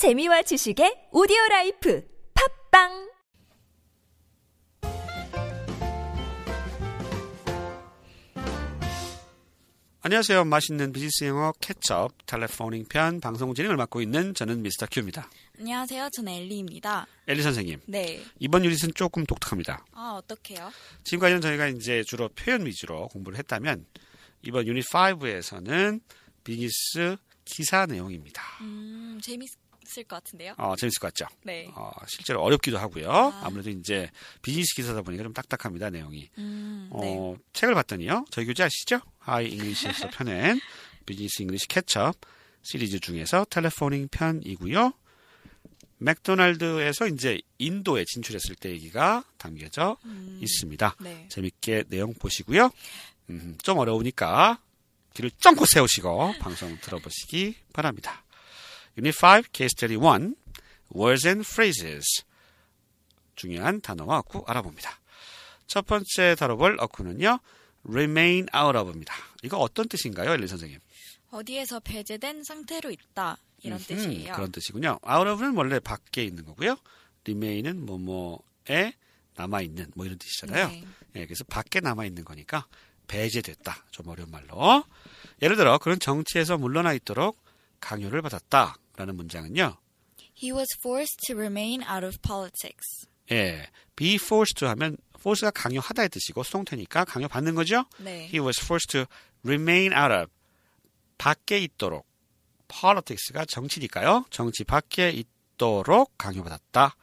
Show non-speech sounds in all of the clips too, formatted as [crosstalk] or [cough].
재미와 지식의 오디오 life 팟빵 안녕하세요. 맛있는 비즈니스 영어 Catch Up Telephoning 편 방송 진행을 맡고 있는 저는 미스터 큐입니다. 안녕하세요. 저는 엘리입니다. 엘리 선생님, 네. 이번 unit은 조금 독특합니다. 아, 어떡해요? 지금까지는 저희가 이제 주로 표현 위주로 공부를 했다면 이번 유닛 5에서는 비즈니스 기사 내용입니다. 음, 재밌을 것 같은데요? 어, 재밌을 것 같죠? 네. 어, 실제로 어렵기도 하고요. 아무래도 이제 비즈니스 기사다 보니까 좀 딱딱합니다, 내용이. 음, 네. 어, 책을 봤더니요. 저희 교재 아시죠? 하이 잉글리시에서 [laughs] 펴낸 Business English Catch Up 시리즈 중에서 Telephoning 편이고요. 맥도날드에서 이제 인도에 진출했을 때 얘기가 담겨져 있습니다. 네. 재밌게 내용 보시고요. 음, 좀 어려우니까 귀를 쫑긋 세우시고 방송 들어보시기 바랍니다. Unit 5, Case Study 1, Words and Phrases. 중요한 단어와 어구 알아봅니다. 첫 번째 다뤄볼 어구는요, remain out of입니다. 이거 어떤 뜻인가요, 엘리 선생님? 어디에서 배제된 상태로 있다. 이런 음, 뜻이에요. 그런 뜻이군요. out of는 원래 밖에 있는 거고요. remain은 뭐뭐에 남아 있는 뭐 이런 뜻이잖아요. 네. 예, 그래서 밖에 남아 있는 거니까 배제됐다. 좀 어려운 말로. 예를 들어 그런 정치에서 물러나 있도록 강요를 받았다 라는 문장은요. He was forced to remain out of politics. 예, be forced to 하면 force가 강요하다의 뜻이고 수동태니까 강요 받는 거죠. 네. He was forced to remain out of 밖에 있도록 politics가 정치니까요. 정치 밖에 있도록 강요받았다.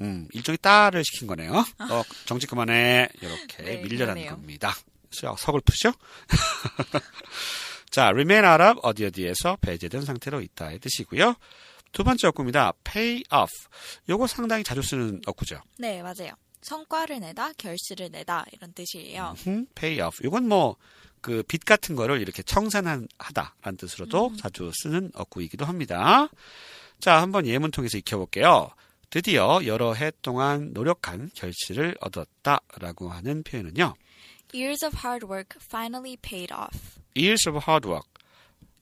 음, 일종의 딸을 시킨 거네요. 어, 정치 그만해. 이렇게 네, 밀려난 그러네요. 겁니다. 서- 서글프죠? [laughs] 자, remain out of 어디 어디에서 배제된 상태로 있다의 뜻이고요. 두 번째 어구입니다. pay off. 요거 상당히 자주 쓰는 어구죠. 네, 맞아요. 성과를 내다, 결실을 내다 이런 뜻이에요. 음, pay off. 이건 뭐, 그, 빚 같은 거를 이렇게 청산하다라는 뜻으로도 자주 쓰는 어구이기도 합니다. 자, 한번 예문 통해서 익혀 볼게요. 드디어 여러 해 동안 노력한 결실을 얻었다라고 하는 표현은요. Years of hard work finally paid off. Years of hard work.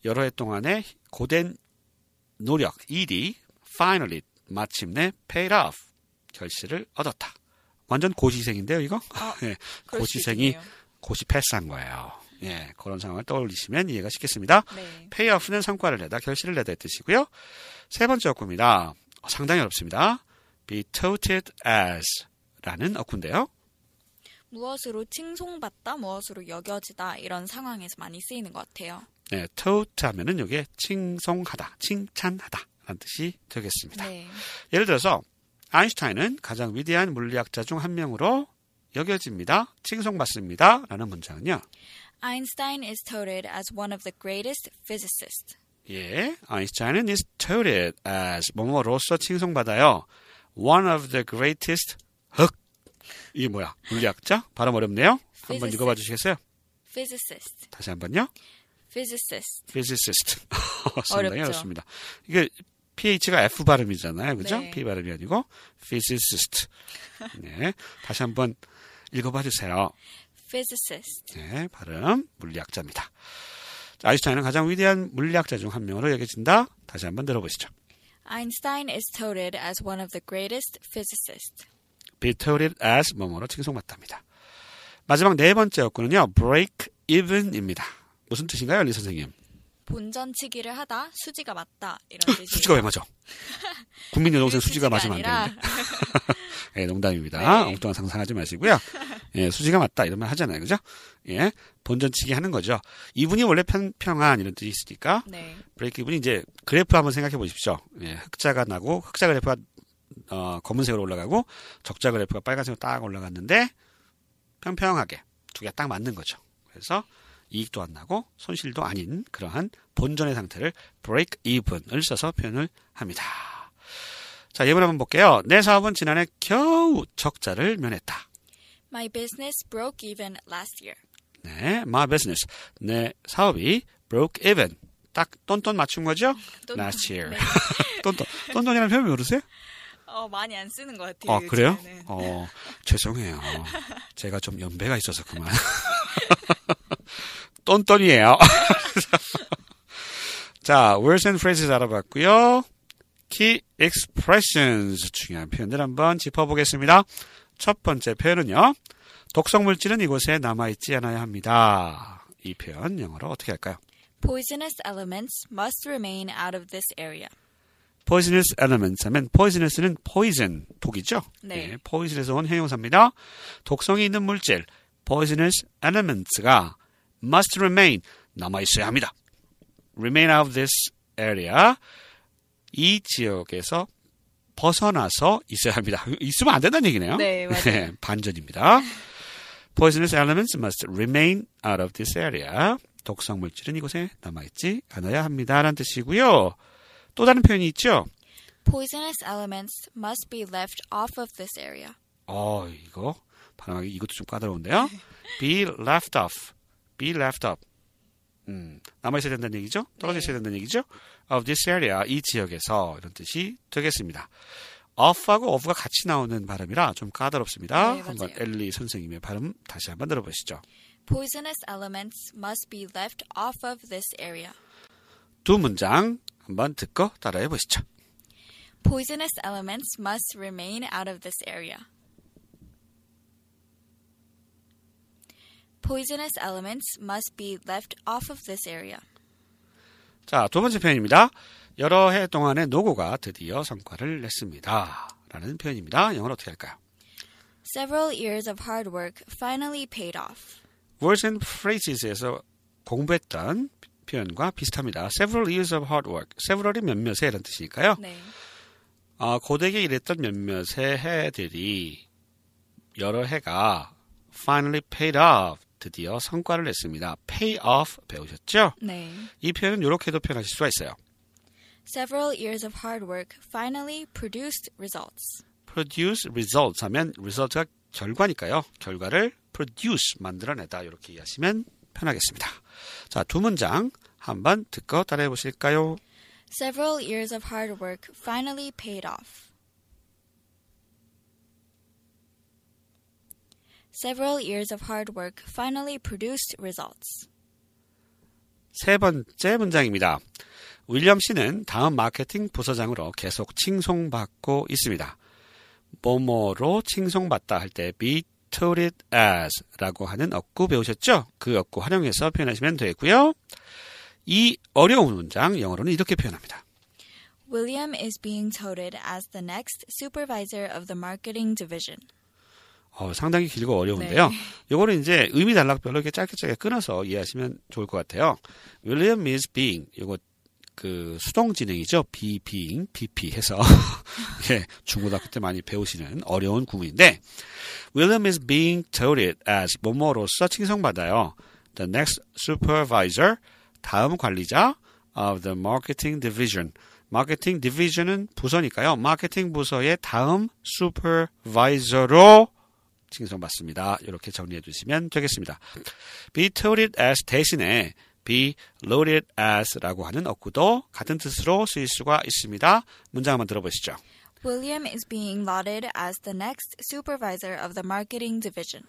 여러 해 동안의 고된 노력, 일이 finally, 마침내 paid off. 결실을 얻었다. 완전 고시생인데요, 이거? 아, [laughs] 수 고시생이. 고시 패스한 거예요. 예, 그런 상황을 떠올리시면 이해가 쉽겠습니다. 네. 페이오프는 성과를 내다, 결실을 내다의 뜻이고요. 세 번째 어구입니다. 어, 상당히 어렵습니다. be touted as 라는 어구인데요. 무엇으로 칭송받다, 무엇으로 여겨지다 이런 상황에서 많이 쓰이는 것 같아요. 네, tout 하면은 이게 칭송하다, 칭찬하다 라는 뜻이 되겠습니다. 네. 예를 들어서 아인슈타인은 가장 위대한 물리학자 중 한 명으로 여겨집니다. 칭송받습니다. 라는 문장은요. Einstein is touted as one of the greatest physicists. 예, 아인슈타인은 is touted as 뭐뭐로서 칭송받아요. One of the greatest 흑 이게 뭐야? 물리학자? 발음 어렵네요. 한번. 읽어봐 주시겠어요? physicist. 다시 한번요. physicist. physicist. [laughs] 상당히. 어렵습니다. 이게 ph가 f 발음이잖아요, 그죠? 네. p 발음이 아니고 physicist. 네, 다시 한번 읽어봐 주세요. physicist. 네, 발음 물리학자입니다. 자, 아인슈타인은 가장 위대한 물리학자 중 한 명으로 여겨진다. 다시 한번 들어보시죠. Einstein is touted as one of the greatest physicists. Be touted as 뭐뭐로 칭송받답니다. 마지막 네 번째 어구는요. break even입니다. 무슨 뜻인가요, 리 선생님? 본전치기를 하다 수지가 맞다 이런 뜻이에요. 수지가 왜 맞아? [laughs] 국민 여동생 그 수지가 맞으면 안 되는데. [laughs] 예, 농담입니다. 네. 엉뚱한 상상하지 마시고요. 예, 수지가 맞다 이런 말 하잖아요, 그죠? 예, 본전치기 하는 거죠. 이분이 원래 편, 평안 이런 뜻이 있으니까 네. 브레이크 이분이 이제 그래프 한번 생각해 보십시오. 예, 흑자가 나고 흑자 그래프가 어, 검은색으로 올라가고 적자 그래프가 빨간색으로 딱 올라갔는데 평평하게 두 개가 딱 맞는 거죠. 그래서 이익도 안 나고 손실도 아닌 그러한 본전의 상태를 break even을 써서 표현을 합니다. 자, 예문 한번 볼게요. 내 사업은 지난해 겨우 적자를 면했다. My business broke even last year. 네, my business. 내 사업이 broke even. 딱 똔똔 맞춘 거죠? 똔똔. last year. 네. [laughs] 똔똔. 똔똔이라는 표현 모르세요? 어, 많이 안 쓰는 것 같아요. 아, 그래요? [laughs] 어, 죄송해요. 제가 좀 연배가 있어서 그만. [laughs] 똔똔이에요. [laughs] 자, words and phrases 알아봤고요. Key expressions 중요한 표현들 한번 짚어보겠습니다. 첫 번째 표현은요. 독성 물질은 이곳에 남아있지 않아야 합니다. 이 표현 영어로 어떻게 할까요? Poisonous elements must remain out of this area. Poisonous elements 하면 poisonous는 poison, 독이죠? 네. 예, poison에서 온 형용사입니다. 독성이 있는 물질, poisonous elements가 must remain, 남아있어야 합니다. remain out of this area, 이 지역에서 벗어나서 있어야 합니다. 있으면 안 된다는 얘기네요. 네, 맞아요. 반전입니다. poisonous elements must remain out of this area. 독성 물질은 이곳에 남아있지 않아야 합니다. 라는 뜻이고요. 또 다른 표현이 있죠? Poisonous elements must be left off of this area. 어, 이거 발음하기 이것도 좀 까다로운데요. be left off. be left off. 음, 남아 있어야 된다는 얘기죠? 떨어져 있어야 된다는 얘기죠? of this area 이 지역에서 이런 뜻이 되겠습니다. off하고 of가 같이 나오는 발음이라 좀 까다롭습니다. 네, 한번. 엘리 선생님의 발음 다시 한번 들어보시죠. Poisonous elements must be left off of this area. 두 문장 한번 듣고 따라해 보시죠. Poisonous elements must remain out of this area. Poisonous elements must be left off of this area. 자, 두 번째 표현입니다. 여러 해 동안의 노고가 드디어 성과를 냈습니다. 라는 표현입니다. 영어로 어떻게 할까요? Several years of hard work finally paid off. words and phrases에서 공부했던 표현과 비슷합니다. several years of hard work. several이 몇몇의 이런 뜻이니까요. 네. 아, 고되게 일했던 몇몇의 해들이 여러 해가 finally paid off. 드디어 성과를 냈습니다. pay off 배우셨죠? 네. 이 표현은 이렇게도 표현하실 수가 있어요. Several years of hard work finally produced results. produce results 하면 result가 결과니까요. 결과를 produce 만들어내다 이렇게 이해하시면 편하겠습니다. 자, 두 문장 한번 듣고 따라해 보실까요? Several years of hard work finally paid off. Several years of hard work finally produced results. 세 번째 문장입니다. 윌리엄 씨는 다음 마케팅 부서장으로 계속 칭송받고 있습니다. 뭐뭐로 칭송받다 할 때 be touted as 라고 하는 어구 배우셨죠? 그 어구 활용해서 표현하시면 되고요. 이 어려운 문장 영어로는 이렇게 표현합니다. William is being touted as the next supervisor of the marketing division. 어, 상당히 길고 어려운데요. 네. [laughs] 요거는 이제 의미 단락별로 이렇게 짧게 짧게 끊어서 이해하시면 좋을 것 같아요. William is being 요거 그 수동 진행이죠. being BP 해서 [laughs] 예, 중고등학교 때 많이 배우시는 어려운 구문인데 William is being touted as 뭐뭐로서 칭송받아요. The next supervisor 다음 관리자 of the marketing division. 마케팅 디비전은 부서니까요. 마케팅 부서의 다음 슈퍼바이저로 칭송받습니다. 이렇게 정리해 주시면 되겠습니다. be touted as 대신에 be loaded as라고 하는 어구도 같은 뜻으로 쓰일 수가 있습니다. 문장 한번 들어보시죠. William is being lauded as the next supervisor of the marketing division.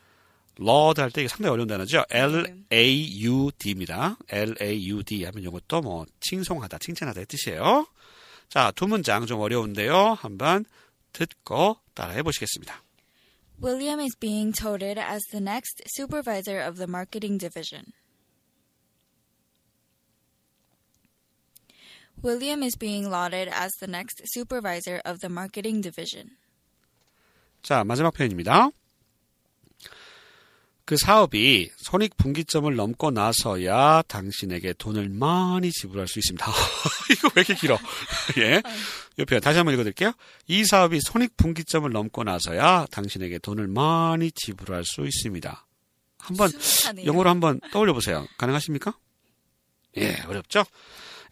load 할때 이게 상당히 어려운 단어죠. L-A-U-D입니다. L-A-U-D 하면 이것도 뭐 칭송하다, 칭찬하다의 뜻이에요. 자, 두 문장 좀 어려운데요. 한번 듣고 따라해 보시겠습니다. William is being touted as the next supervisor of the marketing division. William is being lauded as the next supervisor of the marketing division. 자, 마지막 표현입니다. 그 사업이 손익 분기점을 넘고 나서야 당신에게 돈을 많이 지불할 수 있습니다. [laughs] 이거 왜 이렇게 길어? [laughs] 예. 이 표현 다시 한번 읽어드릴게요. 이 사업이 손익 분기점을 넘고 나서야 당신에게 돈을 많이 지불할 수 있습니다. 한번. 영어로 한번 떠올려 보세요. 가능하십니까? 예, 어렵죠?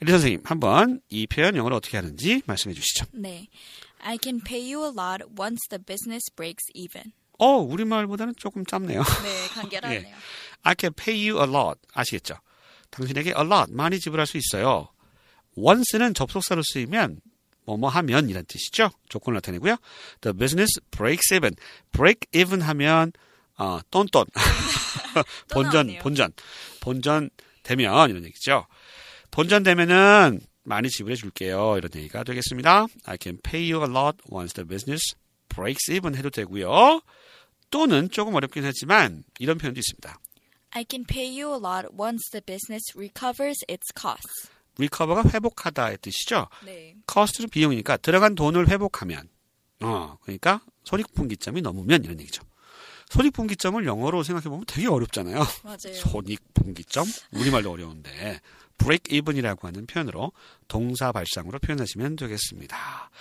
에리 선생님, 한번 이 표현 영어로 어떻게 하는지 말씀해 주시죠. 네. I can pay you a lot once the business breaks even. 어, 우리말보다는 조금 짧네요. [laughs] 네, 간결하네요. I can pay you a lot. 아시겠죠? 당신에게 a lot, 많이 지불할 수 있어요. once는 접속사로 쓰이면 뭐뭐 하면 이란 뜻이죠. 조건을 나타내고요. The business breaks even. break even 하면 어, 똔똔. [laughs] 본전. 본전. 본전 되면 이런 얘기죠. 본전 되면은 많이 지불해 줄게요. 이런 얘기가 되겠습니다. I can pay you a lot once the business breaks even 해도 되고요. 또는 조금 어렵긴 하지만 이런 표현도 있습니다. I can pay you a lot once the business recovers its costs. recover가 회복하다의 뜻이죠. 네. cost는 비용이니까 들어간 돈을 회복하면 어 그러니까 손익분기점이 넘으면 이런 얘기죠. 손익분기점을 영어로 생각해 보면 되게 어렵잖아요. 맞아요. [laughs] 손익분기점 우리말도 어려운데 break even이라고 하는 표현으로 동사 발상으로 표현하시면 되겠습니다.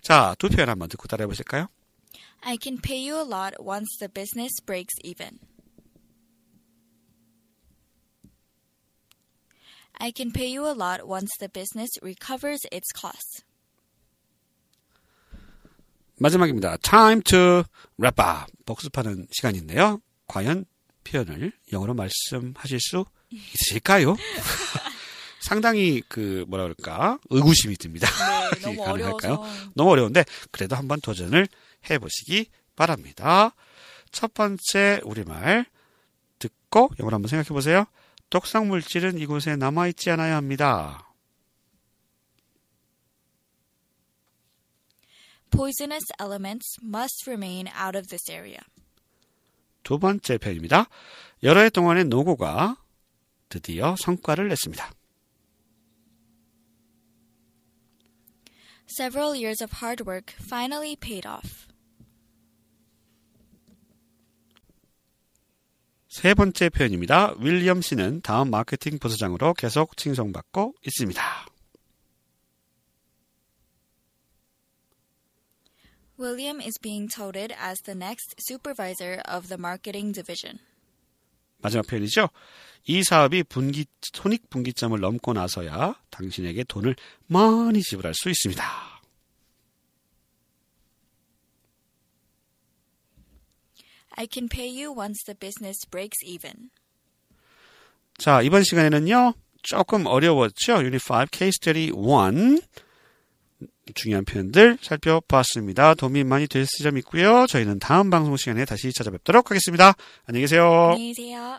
자, 두 표현 한번 듣고 따라해 보실까요? I can pay you a lot once the business breaks even. I can pay you a lot once the business recovers its costs. 마지막입니다. Time to wrap up. 복습하는 시간인데요. 과연 표현을 영어로 말씀하실 수 있으실까요? 상당히 그 뭐라 그럴까 의구심이 듭니다. 네, 너무 [laughs] 가능할까요? 어려워서. 너무 어려운데 그래도 한번 도전을 해보시기 바랍니다. 첫 번째 우리말 듣고 영어로 한번 생각해 보세요. 독성 물질은 이곳에 남아 있지 않아야 합니다. Poisonous elements must remain out of this area. 두 번째 표현입니다. 여러 해 동안의 노고가 드디어 성과를 냈습니다. Several years of hard work finally paid off. 세 번째 표현입니다. 윌리엄 씨는 다음 마케팅 부서장으로 계속 칭송받고 있습니다. William is being touted as the next supervisor of the marketing division. 마지막 표현이죠. 이 사업이 분기, 손익 분기점을 넘고 나서야 당신에게 돈을 많이 지불할 수 있습니다. I can pay you once the business breaks even. 자, 이번 시간에는요, 조금 어려웠죠? 유닛 5 케이스 스터디 1. 중요한 표현들 살펴봤습니다. 도움이 많이 됐을 점 있고요. 저희는 다음 방송 시간에 다시 찾아뵙도록 하겠습니다. 안녕히 계세요. 안녕히 계세요.